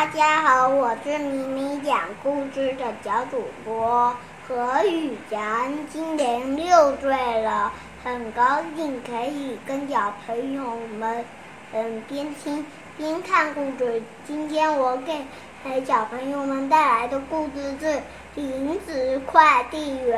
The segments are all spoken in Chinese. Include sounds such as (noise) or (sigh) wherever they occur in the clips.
大家好，我是咪咪讲故事的小主播何雨翔，今年六岁了，很高兴可以跟小朋友们嗯边听边看故事。今天我给小朋友们带来的故事是《林子快递员》。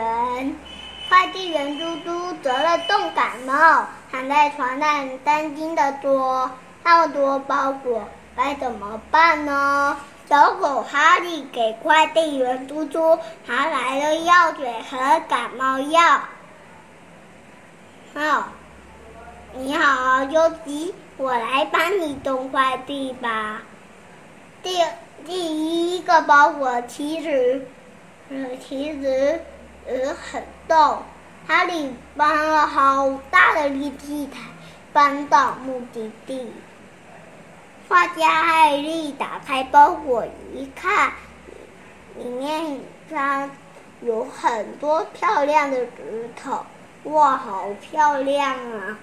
快递员嘟嘟得了重感冒，躺在床上担心的说：“那么多包裹。”该怎么办呢？小狗哈利给快递员嘟嘟拿来了药水和感冒药。好，你好好休息，我来帮你送快递吧。第第一个包裹其实，其实呃很重，哈利搬了好大的力气才搬到目的地。画家艾丽打开包裹一看，里面上有很多漂亮的石头，哇，好漂亮啊！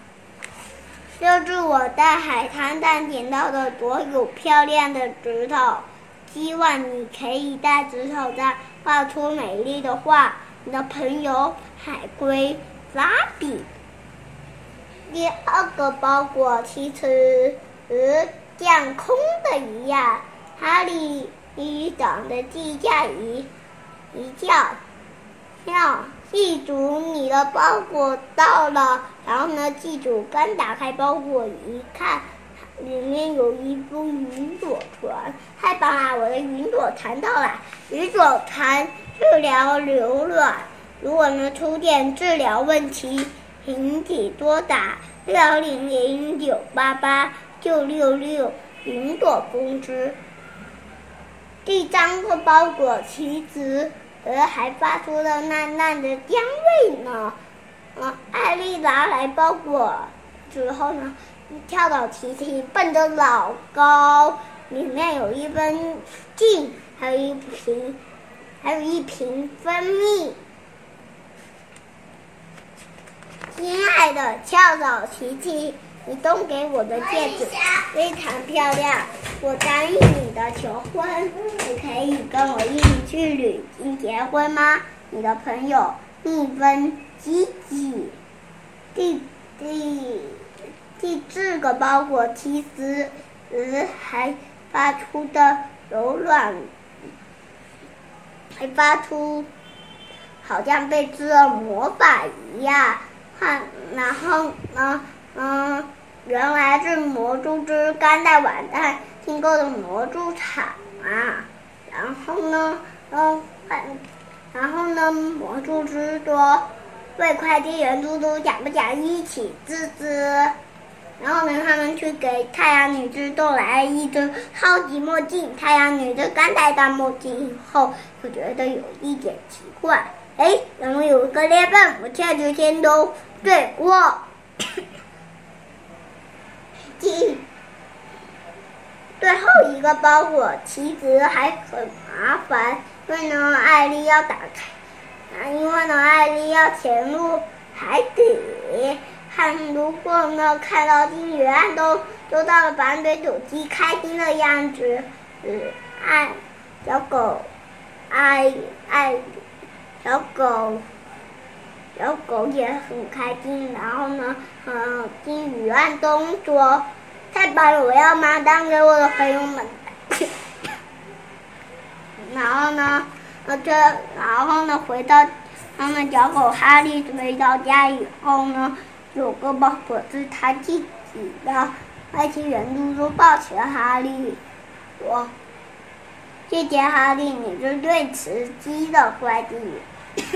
这是我在海滩上捡到的所有漂亮的石头，希望你可以在石头上画出美丽的画。你的朋友海龟拉比。第二个包裹其实，呃。像空的一样，哈利与长的地下一一叫，要记住你的包裹到了。然后呢，记住刚打开包裹一看，里面有一艘云朵船。太棒了，我的云朵船到了。云朵船治疗流卵，如果能出现治疗问题，请请拨打六幺零零九八八。九六六云朵公司，第三个包裹其实呃还发出了淡淡的香味呢。啊，艾丽拿来包裹之后呢，跳蚤奇奇蹦得老高，里面有一封信，还有一瓶，还有一瓶蜂蜜。亲爱的跳蚤奇奇。你送给我的戒指非常漂亮，我答应你的求婚，你可以跟我一起去旅行结婚吗？你的朋友蜜蜂吉吉，第第第四个包裹其实还发出的柔软，还发出好像被施了魔法一样，看，然后呢，嗯。原来是魔珠之刚在网上订购的魔珠草啊，然后呢，嗯，然后呢，魔珠之说，为快递员嘟嘟想不想一起滋滋？然后呢，他们去给太阳女士送来一只超级墨镜。太阳女士刚戴上墨镜以后，就觉得有一点奇怪，哎，怎么有一个裂缝？我跳去先都对过。第最后一个包裹其实还很麻烦，因为呢，艾丽要打开，啊，因为呢，艾丽要潜入海底，看如果呢看到金鱼案都都到了反对手机开心的样子，嗯，爱小狗，爱爱小狗。小狗也很开心，然后呢，嗯，金鱼暗中说：“太棒了，我要马上给我的朋友们。” (laughs) 然后呢，呃，这，然后呢，回到他们小狗哈利回到家以后呢，有个包裹是他自己的，外星人嘟嘟抱起了哈利，说：“谢谢哈利，你是最慈禧的快递员。”